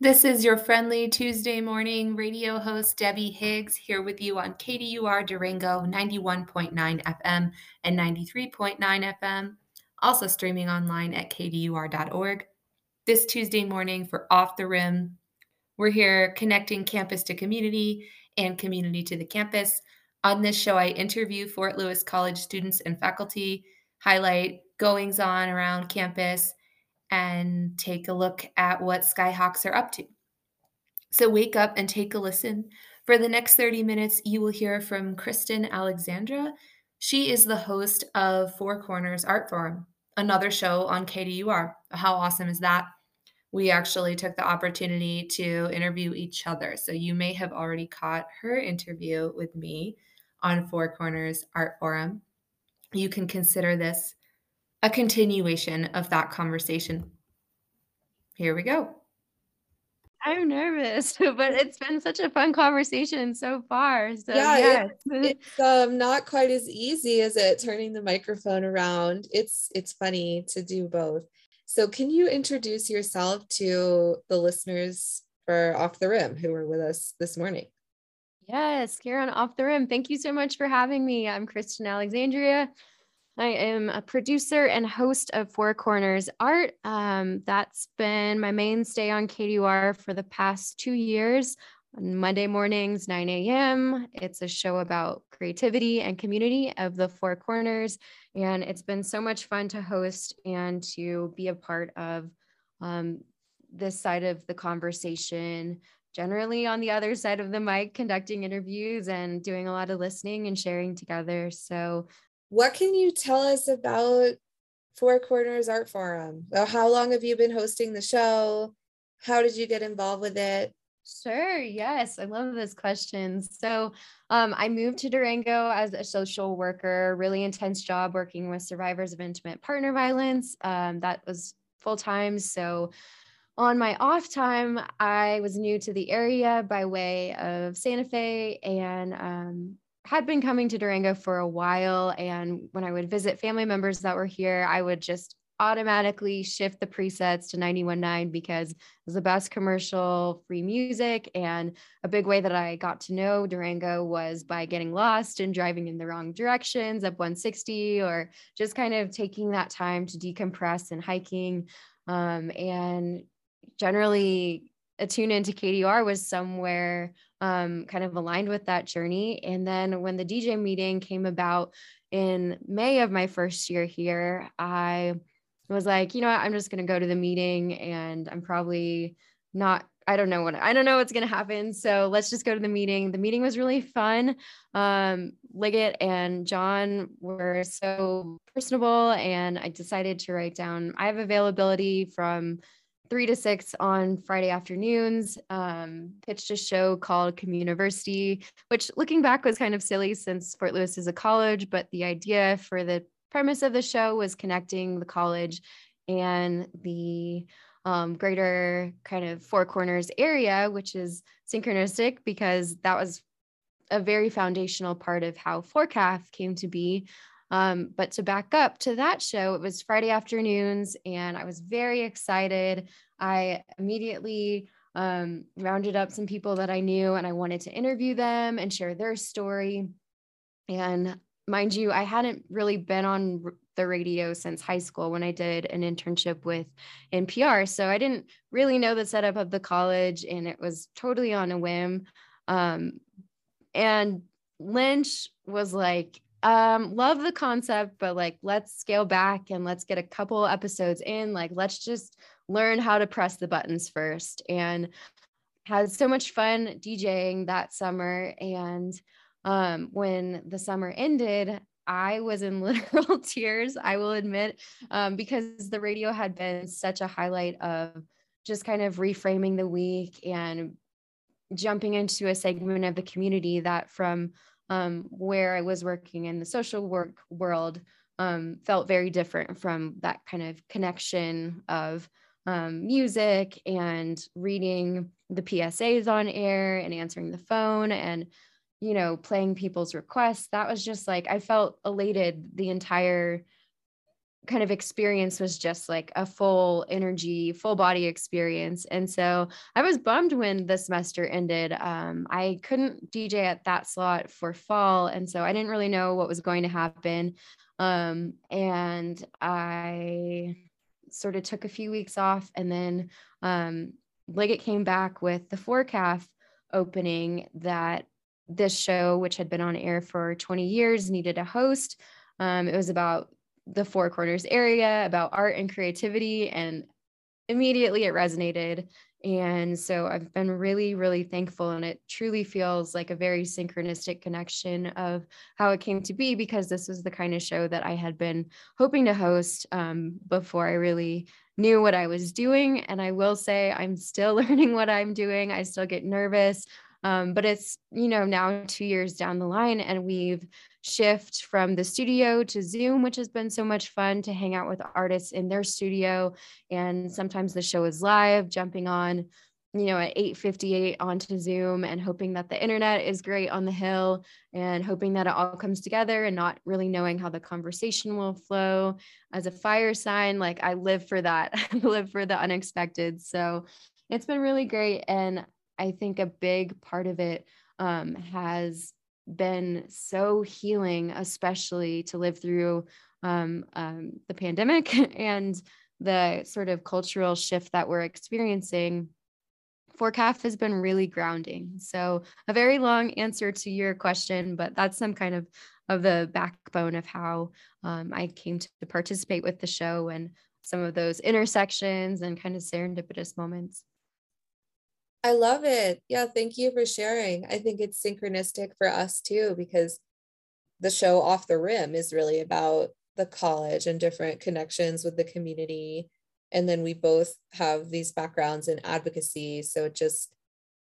This is your friendly Tuesday morning radio host, Debbie Higgs, here with you on KDUR Durango 91.9 FM and 93.9 FM, also streaming online at kdur.org. This Tuesday morning for Off the Rim, we're here connecting campus to community and community to the campus. On this show, I interview Fort Lewis College students and faculty, highlight goings on around campus, and take a look at what Skyhawks are up to. So wake up and take a listen. For the next 30 minutes, you will hear from Cristen Alexandria. She is the host of Four Corners Art Forum, another show on KDUR. How awesome is that? We actually took the opportunity to interview each other. So you may have already caught her interview with me on Four Corners Art Forum. You can consider this a continuation of that conversation. Here we go. I'm nervous, but it's been such a fun conversation so far. So yeah, yes. it, it's um not quite as easy as it turning the microphone around. It's it's funny to do both. So can you introduce yourself to the listeners for Off the Rim who were with us this morning? Yes, Karen Off the Rim. Thank you so much for having me. I'm Cristen Alexandria. I am a producer and host of Four Corners Art. Um, that's been my mainstay on KDUR for the past two years. On Monday mornings, 9 a.m. It's a show about creativity and community of the Four Corners. And it's been so much fun to host and to be a part of um, this side of the conversation generally on the other side of the mic conducting interviews and doing a lot of listening and sharing together so what can you tell us about Four Corners Art Forum? How long have you been hosting the show? How did you get involved with it? Sure. Yes. I love this question. So, um, I moved to Durango as a social worker, really intense job working with survivors of intimate partner violence. Um, that was full time. So, on my off time, I was new to the area by way of Santa Fe and um, had been coming to Durango for a while. And when I would visit family members that were here, I would just automatically shift the presets to 91.9 because it was the best commercial free music. And a big way that I got to know Durango was by getting lost and driving in the wrong directions up 160 or just kind of taking that time to decompress and hiking. Um, and generally, a tune into KDUR was somewhere um, kind of aligned with that journey. And then when the DJ meeting came about in May of my first year here, I was like, you know what, I'm just going to go to the meeting and I'm probably not I don't know what I don't know what's gonna happen. So let's just go to the meeting. The meeting was really fun. Um, Liggett and John were so personable, and I decided to write down. I have availability from three to six on Friday afternoons. Um, pitched a show called Communiversity, which looking back was kind of silly since Fort Lewis is a college, but the idea for the premise of the show was connecting the college and the um, greater kind of Four Corners area, which is synchronistic because that was a very foundational part of how FORCAF came to be. Um, but to back up to that show, it was Friday afternoons, and I was very excited. I immediately um, rounded up some people that I knew, and I wanted to interview them and share their story. And mind you, I hadn't really been on the radio since high school when I did an internship with NPR. So I didn't really know the setup of the college, and it was totally on a whim. Um, and Lynch was like, um love the concept but like let's scale back and let's get a couple episodes in like let's just learn how to press the buttons first and had so much fun DJing that summer and um when the summer ended I was in literal tears I will admit um because the radio had been such a highlight of just kind of reframing the week and jumping into a segment of the community that from um, where I was working in the social work world um, felt very different from that kind of connection of um, music and reading the PSAs on air and answering the phone and you know playing people's requests. That was just like i felt elated the entire kind of experience was just like a full energy, full body experience. And so I was bummed when the semester ended. Um, I couldn't DJ at that slot for fall. And so I didn't really know what was going to happen. Um, and I sort of took a few weeks off and then um, Liggett came back with the FORCAF opening that this show, which had been on air for 20 years, needed a host. Um, it was about the Four Corners area, about art and creativity, and immediately it resonated. And so I've been really, really thankful. And it truly feels like a very synchronistic connection of how it came to be because this was the kind of show that I had been hoping to host um, before I really knew what I was doing. And I will say, I'm still learning what I'm doing. I still get nervous. Um, but it's, you know, now two years down the line, and we've shift from the studio to Zoom, which has been so much fun to hang out with artists in their studio. And sometimes the show is live, jumping on, you know, at 8:58 onto Zoom and hoping that the internet is great on the hill and hoping that it all comes together and not really knowing how the conversation will flow as a fire sign. Like I live for that, I live for the unexpected. So it's been really great. And I think a big part of it um, has been so healing, especially to live through um, um, the pandemic and the sort of cultural shift that we're experiencing. FORCAF has been really grounding. So, a very long answer to your question, but that's some kind of of the backbone of how um, I came to participate with the show and some of those intersections and kind of serendipitous moments. I love it. Yeah, thank you for sharing. I think it's synchronistic for us too, because the show Off the Rim is really about the college and different connections with the community. And then we both have these backgrounds in advocacy. So it just,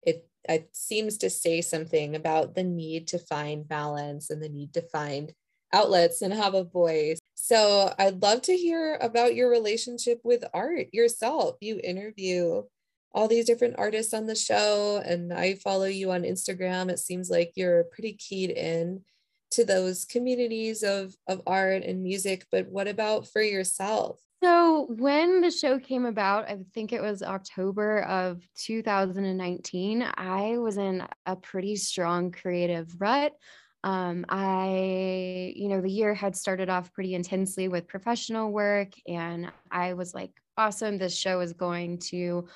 it, it seems to say something about the need to find balance and the need to find outlets and have a voice. So I'd love to hear about your relationship with art yourself. You interview all these different artists on the show and I follow you on Instagram. It seems like you're pretty keyed in to those communities of of art and music, but what about for yourself? So, when the show came about, I think it was October of 2019, I was in a pretty strong creative rut. Um, I, you know, the year had started off pretty intensely with professional work, and I was like, awesome, this show is going to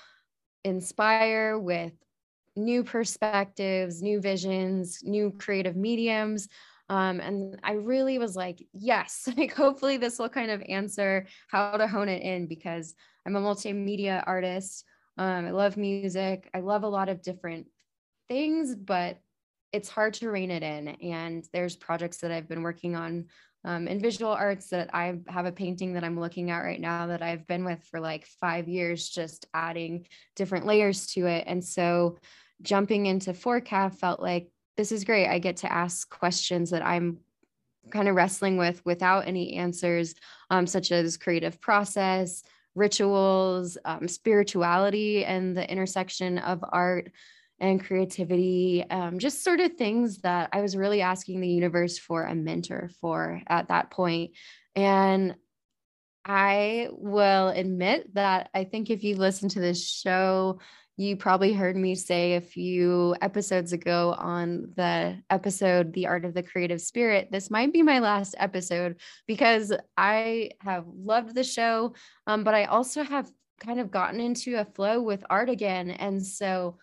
inspire with new perspectives, new visions, new creative mediums. Um, and I really was like, yes, like hopefully this will kind of answer how to hone it in because I'm a multimedia artist. Um, I love music. I love a lot of different things, but it's hard to rein it in. And there's projects that I've been working on um, in visual arts that I have a painting that I'm looking at right now that I've been with for like five years, just adding different layers to it. And so jumping into FORCAF felt like this is great. I get to ask questions that I'm kind of wrestling with without any answers, um, such as creative process, rituals, um, spirituality, and the intersection of art and creativity, um, just sort of things that I was really asking the universe for a mentor for at that point. And I will admit that I think if you listen to this show, you probably heard me say a few episodes ago on the episode, The Art of the Creative Spirit. This might be my last episode because I have loved the show, um, but I also have kind of gotten into a flow with art again. And so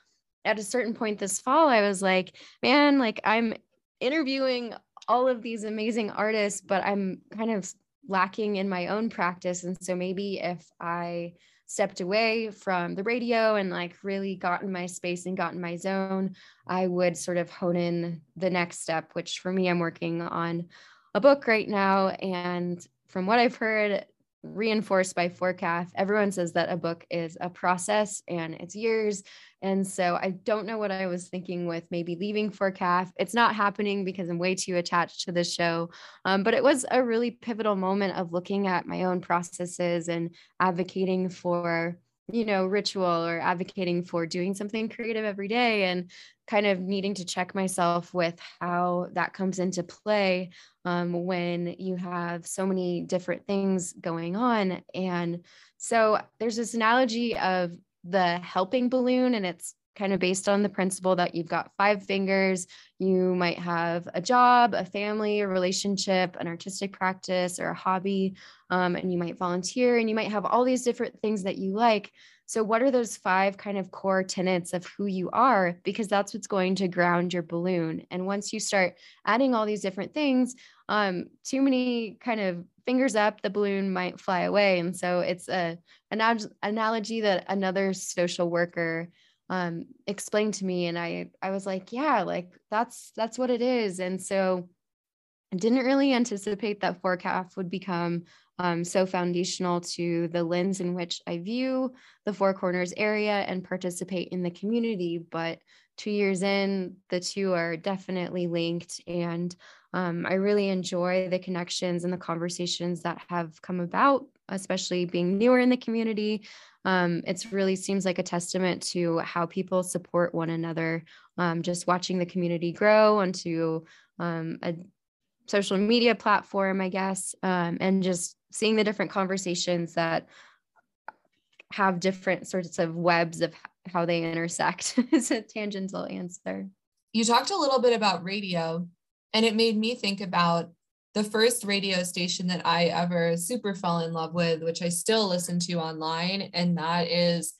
at a certain point this fall, I was like, man, like I'm interviewing all of these amazing artists, but I'm kind of lacking in my own practice. And so maybe if I stepped away from the radio and like really got in my space and got in my zone, I would sort of hone in the next step, which for me, I'm working on a book right now. And from what I've heard, reinforced by FORCAF, everyone says that a book is a process and it's years and so I don't know what I was thinking with maybe leaving FORCAF. It's not happening because I'm way too attached to the show. Um, but it was a really pivotal moment of looking at my own processes and advocating for you know, ritual or advocating for doing something creative every day and kind of needing to check myself with how that comes into play um, when you have so many different things going on. And so there's this analogy of the helping balloon, and it's kind of based on the principle that you've got five fingers. You might have a job, a family, a relationship, an artistic practice, or a hobby, um, and you might volunteer, and you might have all these different things that you like. So, what are those five kind of core tenets of who you are? Because that's what's going to ground your balloon. And once you start adding all these different things, um, too many kind of fingers up, the balloon might fly away. And so, it's a an analogy that another social worker um, explained to me, and I I was like, yeah, like that's that's what it is. And so, I didn't really anticipate that FORCAF would become um, so foundational to the lens in which I view the Four Corners area and participate in the community. But two years in, the two are definitely linked. And um, I really enjoy the connections and the conversations that have come about, especially being newer in the community. Um, it really seems like a testament to how people support one another. Um, just watching the community grow onto um, a social media platform, I guess, um, and just seeing the different conversations that have different sorts of webs of how they intersect is a tangential answer. You talked a little bit about radio, and it made me think about the first radio station that I ever super fell in love with, which I still listen to online, and that is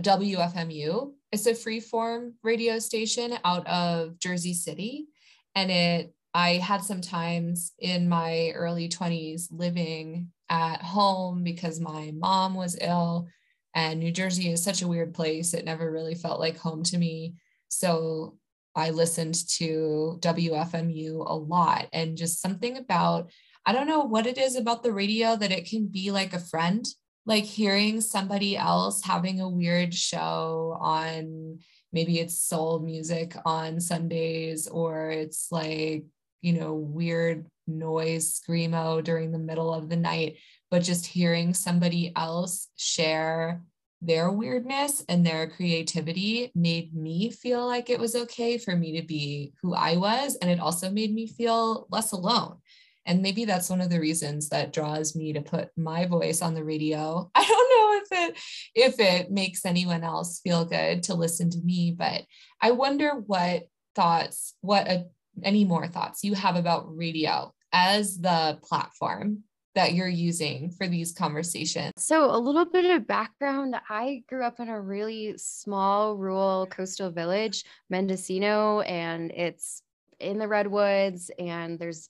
WFMU. It's a free form radio station out of Jersey City, and it I had some times in my early 20s living at home because my mom was ill and New Jersey is such a weird place. It never really felt like home to me. So I listened to WFMU a lot and just something about, I don't know what it is about the radio that it can be like a friend, like hearing somebody else having a weird show on maybe it's soul music on Sundays or it's like you know, weird noise screamo during the middle of the night, but just hearing somebody else share their weirdness and their creativity made me feel like it was okay for me to be who I was. And it also made me feel less alone. And maybe that's one of the reasons that draws me to put my voice on the radio. I don't know if it if it makes anyone else feel good to listen to me, but I wonder what thoughts, what a any more thoughts you have about radio as the platform that you're using for these conversations? So, a little bit of background I grew up in a really small rural coastal village, Mendocino, and it's in the redwoods. And there's,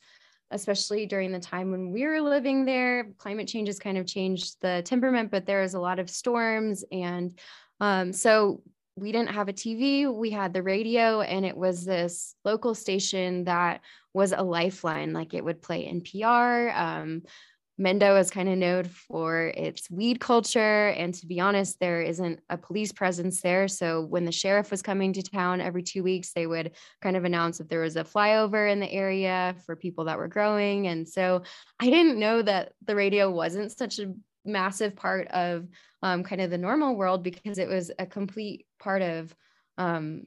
especially during the time when we were living there, climate change has kind of changed the temperament, but there is a lot of storms. And um, so, we didn't have a TV, we had the radio, and it was this local station that was a lifeline. Like it would play NPR. Um, Mendo is kind of known for its weed culture. And to be honest, there isn't a police presence there. So when the sheriff was coming to town every two weeks, they would kind of announce if there was a flyover in the area for people that were growing. And so I didn't know that the radio wasn't such a massive part of um, kind of the normal world because it was a complete part of um,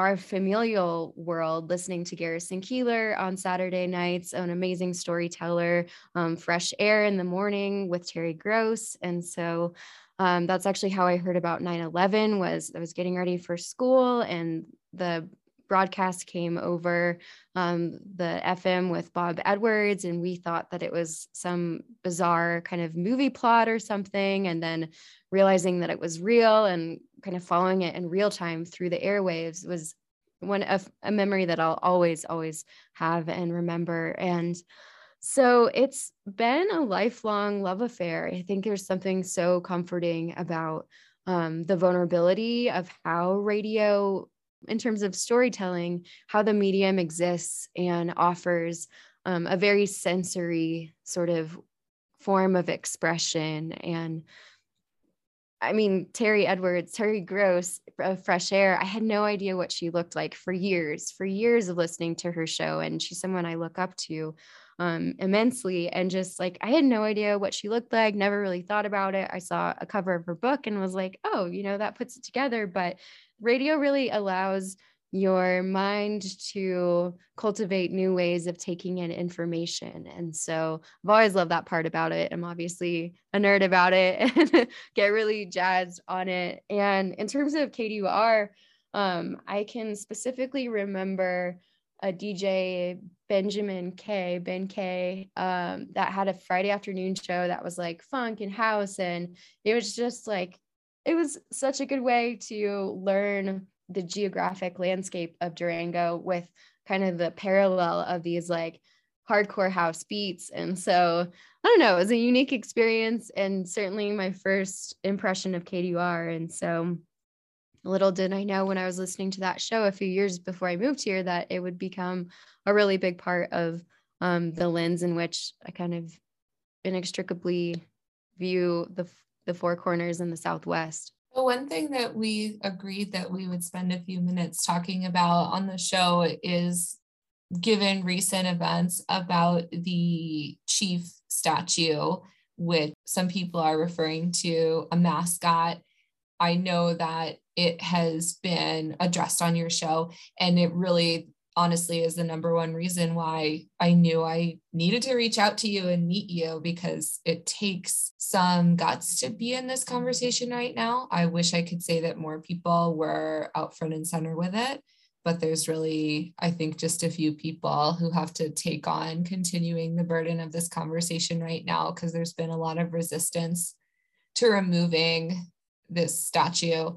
our familial world listening to Garrison Keillor on Saturday nights, an amazing storyteller, um, Fresh Air in the morning with Terry Gross. And so um, that's actually how I heard about 9-11 was I was getting ready for school and the broadcast came over um, the FM with Bob Edwards, and we thought that it was some bizarre kind of movie plot or something. And then realizing that it was real and kind of following it in real time through the airwaves was one of a memory that I'll always, always have and remember. And so it's been a lifelong love affair. I think there's something so comforting about um, the vulnerability of how radio in terms of storytelling, how the medium exists and offers um, a very sensory sort of form of expression. And I mean, Terry Edwards, Terry Gross of Fresh Air, I had no idea what she looked like for years, for years of listening to her show. And she's someone I look up to. um, immensely. And just like, I had no idea what she looked like, never really thought about it. I saw a cover of her book and was like, oh, you know, that puts it together. But radio really allows your mind to cultivate new ways of taking in information. And so I've always loved that part about it. I'm obviously a nerd about it and get really jazzed on it. And in terms of KDUR, um, I can specifically remember a DJ Benjamin K, Ben K, um, that had a Friday afternoon show that was like funk and house. And it was just like, it was such a good way to learn the geographic landscape of Durango with kind of the parallel of these like hardcore house beats. And so I don't know, it was a unique experience and certainly my first impression of KDUR. And so little did I know when I was listening to that show a few years before I moved here that it would become a really big part of um, the lens in which I kind of inextricably view the the four corners in the Southwest. Well, one thing that we agreed that we would spend a few minutes talking about on the show is given recent events about the chief statue, which some people are referring to a mascot. I know that it has been addressed on your show, and it really honestly is the number one reason why I knew I needed to reach out to you and meet you because it takes some guts to be in this conversation right now. I wish I could say that more people were out front and center with it, but there's really, I think, just a few people who have to take on continuing the burden of this conversation right now because there's been a lot of resistance to removing this statue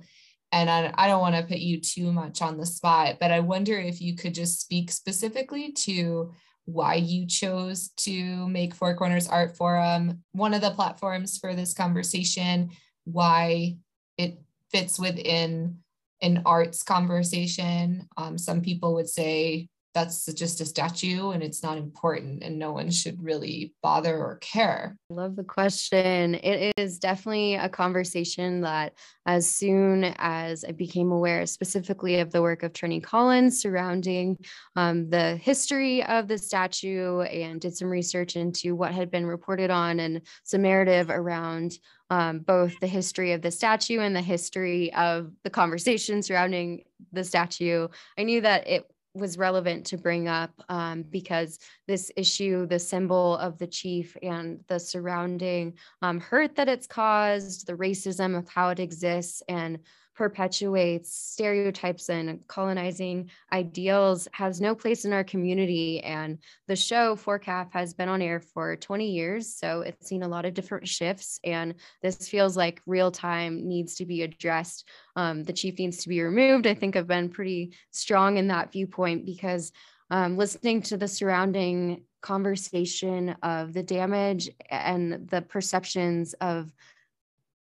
and I, I don't want to put you too much on the spot, but I wonder if you could just speak specifically to why you chose to make Four Corners Art Forum one of the platforms for this conversation, why it fits within an arts conversation. Um, some people would say that's just a statue and it's not important and no one should really bother or care? I love the question. It is definitely a conversation that, as soon as I became aware specifically of the work of Trennie Collins surrounding um, the history of the statue and did some research into what had been reported on and some narrative around um, both the history of the statue and the history of the conversation surrounding the statue, I knew that it was relevant to bring up um, because this issue, the symbol of the chief and the surrounding um, hurt that it's caused, the racism of how it exists, and perpetuates stereotypes and colonizing ideals has no place in our community. And the show FORCAF has been on air for 20 years. So it's seen a lot of different shifts. And this feels like real time needs to be addressed. Um, the chief needs to be removed. I think I've been pretty strong in that viewpoint because um, listening to the surrounding conversation of the damage and the perceptions of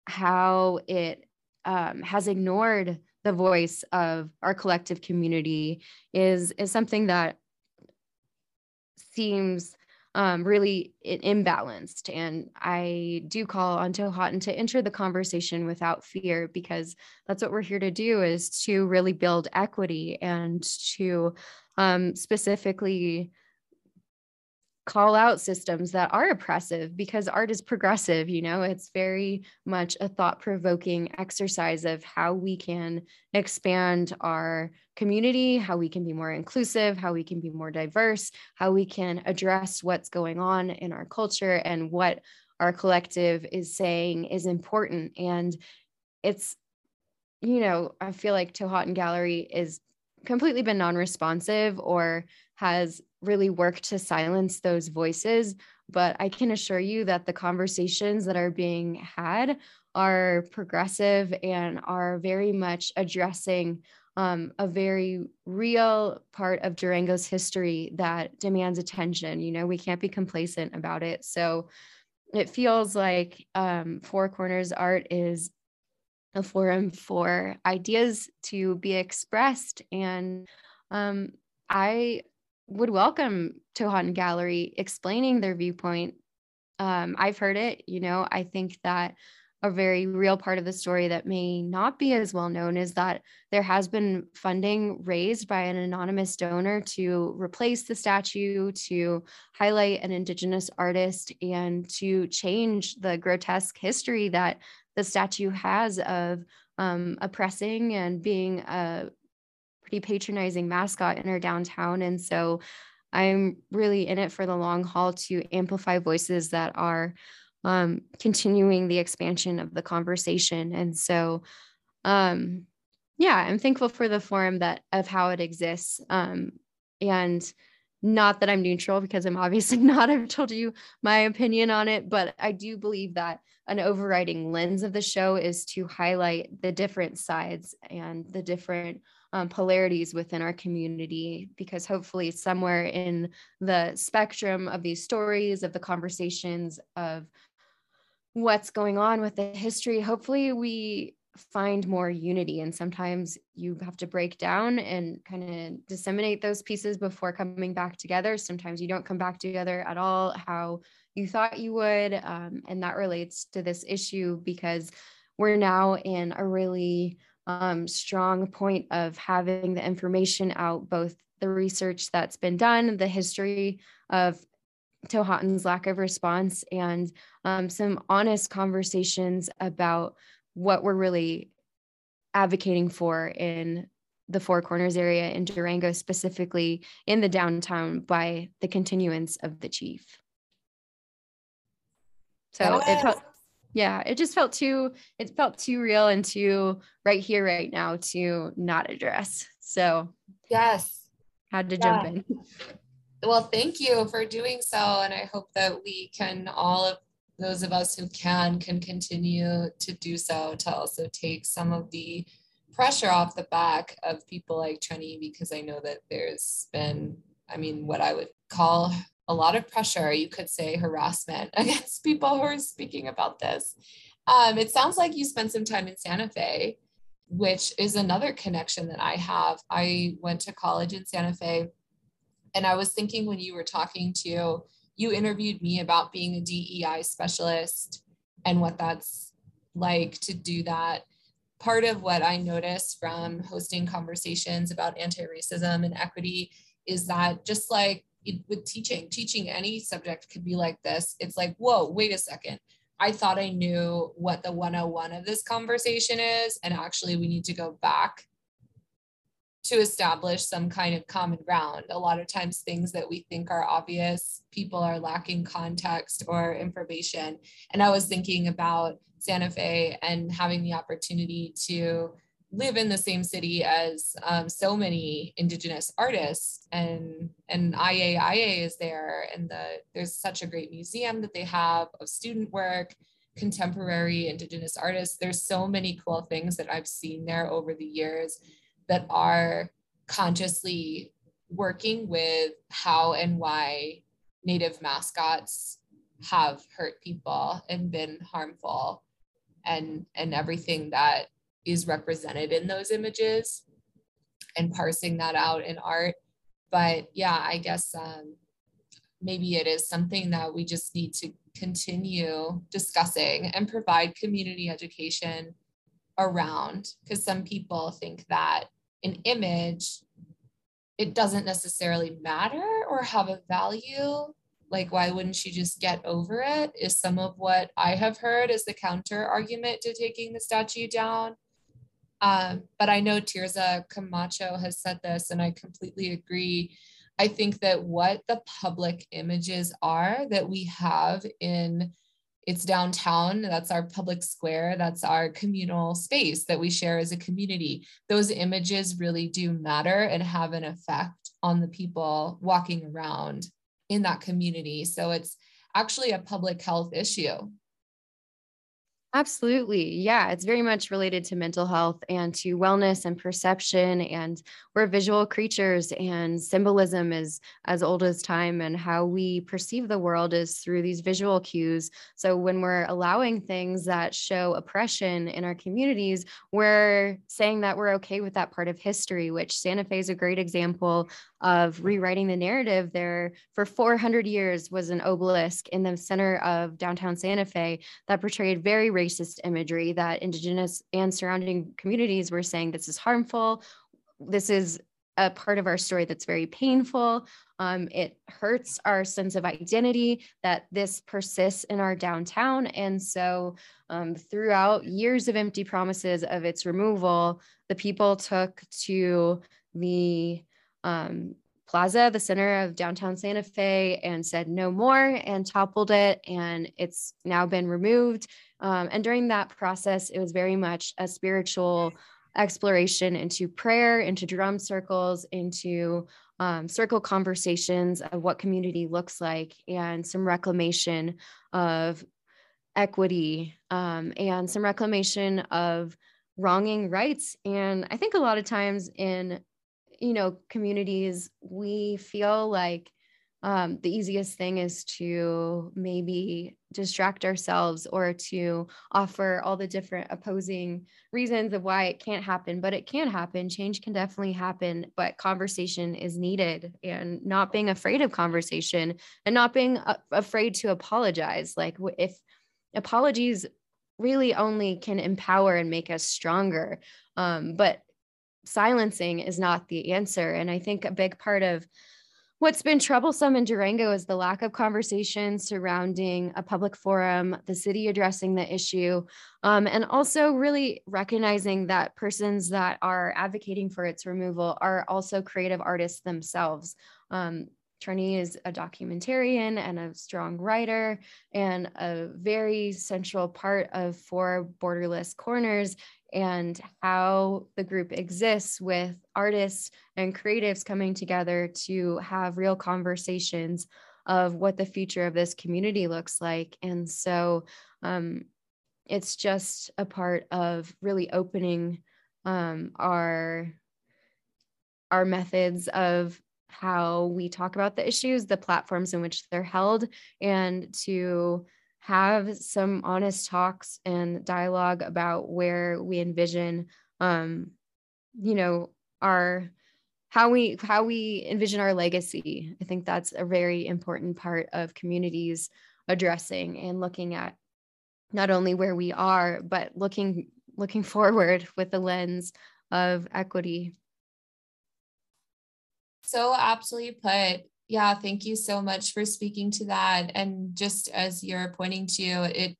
how it um, has ignored the voice of our collective community is is something that seems um, really imbalanced. And I do call on Toh-Atin to enter the conversation without fear because that's what we're here to do is to really build equity and to um, specifically call out systems that are oppressive because art is progressive you know? It's very much a thought-provoking exercise of how we can expand our community how we can be more inclusive how we can be more diverse how we can address what's going on in our culture and what our collective is saying is important. And it's you know i feel like Toh-Atin gallery is completely been non-responsive or has really worked to silence those voices. But I can assure you that the conversations that are being had are progressive and are very much addressing um, a very real part of Durango's history that demands attention. You know, we can't be complacent about it. So it feels like um, Four Corners Art is a forum for ideas to be expressed. And um, I would welcome Toh-Atin Gallery explaining their viewpoint. Um, I've heard it, you know, I think that a very real part of the story that may not be as well known is that there has been funding raised by an anonymous donor to replace the statue, to highlight an Indigenous artist, and to change the grotesque history that the statue has of um, oppressing and being a pretty patronizing mascot in our downtown. And so I'm really in it for the long haul to amplify voices that are um, continuing the expansion of the conversation. And so, um, yeah, I'm thankful for the forum that of how it exists. Um, and not that I'm neutral because I'm obviously not. I've told you my opinion on it, but I do believe that an overriding lens of the show is to highlight the different sides and the different um, polarities within our community because hopefully somewhere in the spectrum of these stories of the conversations of what's going on with the history hopefully we find more unity and sometimes you have to break down and kind of disseminate those pieces before coming back together. Sometimes you don't come back together at all how you thought you would um, and that relates to this issue because we're now in a really um, strong point of having the information out both the research that's been done the history of Toh-Atin's lack of response and um, some honest conversations about what we're really advocating for in the Four Corners area in Durango, specifically in the downtown, by the continuance of the chief. So yes. it felt, yeah, it just felt too, it felt too real and too right here, right now to not address. So, yes, had to yeah. jump in. Well, thank you for doing so. And I hope that we can all of those of us who can can continue to do so to also take some of the pressure off the back of people like Trennie because I know that there's been, I mean, what I would call a lot of pressure, you could say harassment against people who are speaking about this. Um, it sounds like you spent some time in Santa Fe, which is another connection that I have. I went to college in Santa Fe, and I was thinking when you were talking to you interviewed me about being a DEI specialist and what that's like to do that. Part of what I noticed from hosting conversations about anti racism and equity is that just like with teaching, teaching any subject could be like this. It's like, whoa, wait a second. I thought I knew what the 101 of this conversation is. And actually, we need to go back to establish some kind of common ground. A lot of times, things that we think are obvious, people are lacking context or information. And I was thinking about Santa Fe and having the opportunity to live in the same city as um, so many indigenous artists and and IAIA is there and the there's such a great museum that they have of student work contemporary indigenous artists there's so many cool things that I've seen there over the years that are consciously working with how and why native mascots have hurt people and been harmful and and everything that is represented in those images and parsing that out in art. But yeah i guess um, maybe it is something that we just need to continue discussing and provide community education around because some people think that an image, it doesn't necessarily matter or have a value. Like, why wouldn't she just get over it? Is some of what I have heard as the counter argument to taking the statue down. Um, but I know Tirza Camacho has said this, and I completely agree. I think that what the public images are that we have in it's downtown that's our public square that's our communal space that we share as a community. Those images really do matter and have an effect on the people walking around in that community. So it's actually a public health issue Absolutely. Yeah, it's very much related to mental health and to wellness and perception. And we're visual creatures, and symbolism is as old as time. And how we perceive the world is through these visual cues. So when we're allowing things that show oppression in our communities, we're saying that we're okay with that part of history, which Santa Fe is a great example of rewriting the narrative there for 400 years was an obelisk in the center of downtown Santa Fe that portrayed very racist imagery that Indigenous and surrounding communities were saying this is harmful. This is a part of our story that's very painful. Um, it hurts our sense of identity that this persists in our downtown. And so, um, throughout years of empty promises of its removal, the people took to the um, plaza, the center of downtown Santa Fe, and said no more and toppled it. And it's now been removed. Um, and during that process, it was very much a spiritual exploration into prayer, into drum circles, into um, circle conversations of what community looks like, and some reclamation of equity um, and some reclamation of wronging rights. And I think a lot of times in you know communities we feel like um, the easiest thing is to maybe distract ourselves or to offer all the different opposing reasons of why it can't happen but it can happen. Change can definitely happen but conversation is needed and not being afraid of conversation and not being a- afraid to apologize. Like if apologies really only can empower and make us stronger um, but silencing is not the answer and i think a big part of What's been troublesome in Durango is the lack of conversation surrounding a public forum, the city addressing the issue, um, and also really recognizing that persons that are advocating for its removal are also creative artists themselves. Um, Charney is a documentarian and a strong writer and a very central part of Four Borderless Corners and how the group exists with artists and creatives coming together to have real conversations of what the future of this community looks like. And so um, it's just a part of really opening um, our our methods of how we talk about the issues, the platforms in which they're held, and to have some honest talks and dialogue about where we envision um you know our how we how we envision our legacy. I think that's a very important part of communities addressing and looking at not only where we are but looking looking forward with the lens of equity. So absolutely put yeah, thank you so much for speaking to that. And just as you're pointing to, it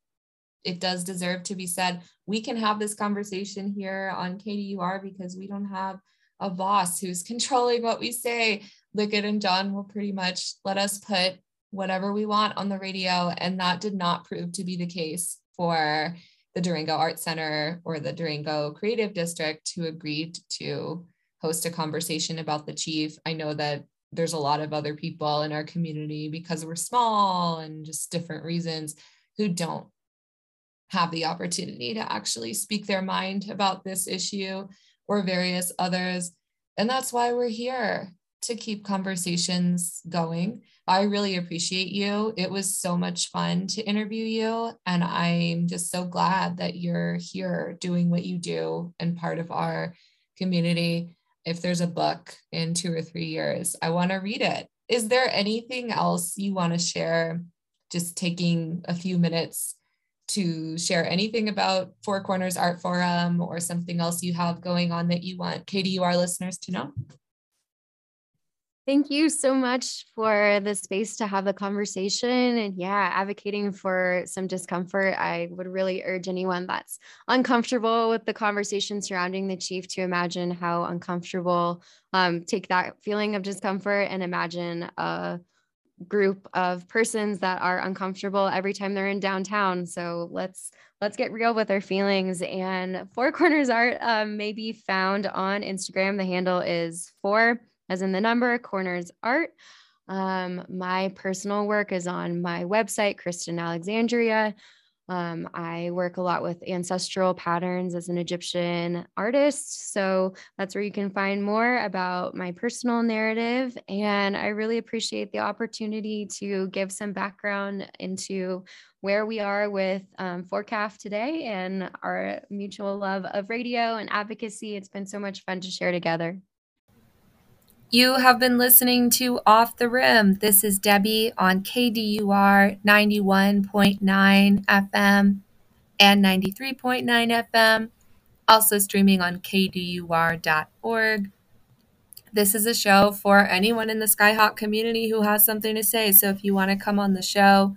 it does deserve to be said. We can have this conversation here on KDUR because we don't have a boss who's controlling what we say. Liggett and John will pretty much let us put whatever we want on the radio. And that did not prove to be the case for the Durango Art Center or the Durango Creative District who agreed to host a conversation about the chief. I know that there's a lot of other people in our community because we're small and just different reasons who don't have the opportunity to actually speak their mind about this issue or various others. And that's why we're here to keep conversations going. I really appreciate you. It was so much fun to interview you. And I'm just so glad that you're here doing what you do and part of our community if there's a book in two or three years, I want to read it. Is there anything else you want to share? Just taking a few minutes to share anything about Four Corners Art Forum or something else you have going on that you want KDUR listeners to know? Thank you so much for the space to have the conversation. And yeah, advocating for some discomfort. I would really urge anyone that's uncomfortable with the conversation surrounding the chief to imagine how uncomfortable, um, take that feeling of discomfort and imagine a group of persons that are uncomfortable every time they're in downtown. So let's let's get real with our feelings. And Four Corners Art um, may be found on Instagram. The handle is four as in the number, Corners Art. Um, my personal work is on my website, Cristen Alexandria. Um, I work a lot with ancestral patterns as an Egyptian artist. So that's where you can find more about my personal narrative. And I really appreciate the opportunity to give some background into where we are with um, FORCAF today and our mutual love of radio and advocacy. It's been so much fun to share together. You have been listening to Off the Rim. This is Debbie on KDUR 91.9 FM and 93.9 FM, also streaming on kdur.org. This is a show for anyone in the Skyhawk community who has something to say. So if you want to come on the show,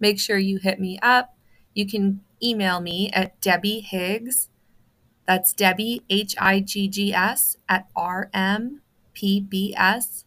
make sure you hit me up. You can email me at Debbie Higgs. That's Debbie, H I G G S, at rmpbs.org.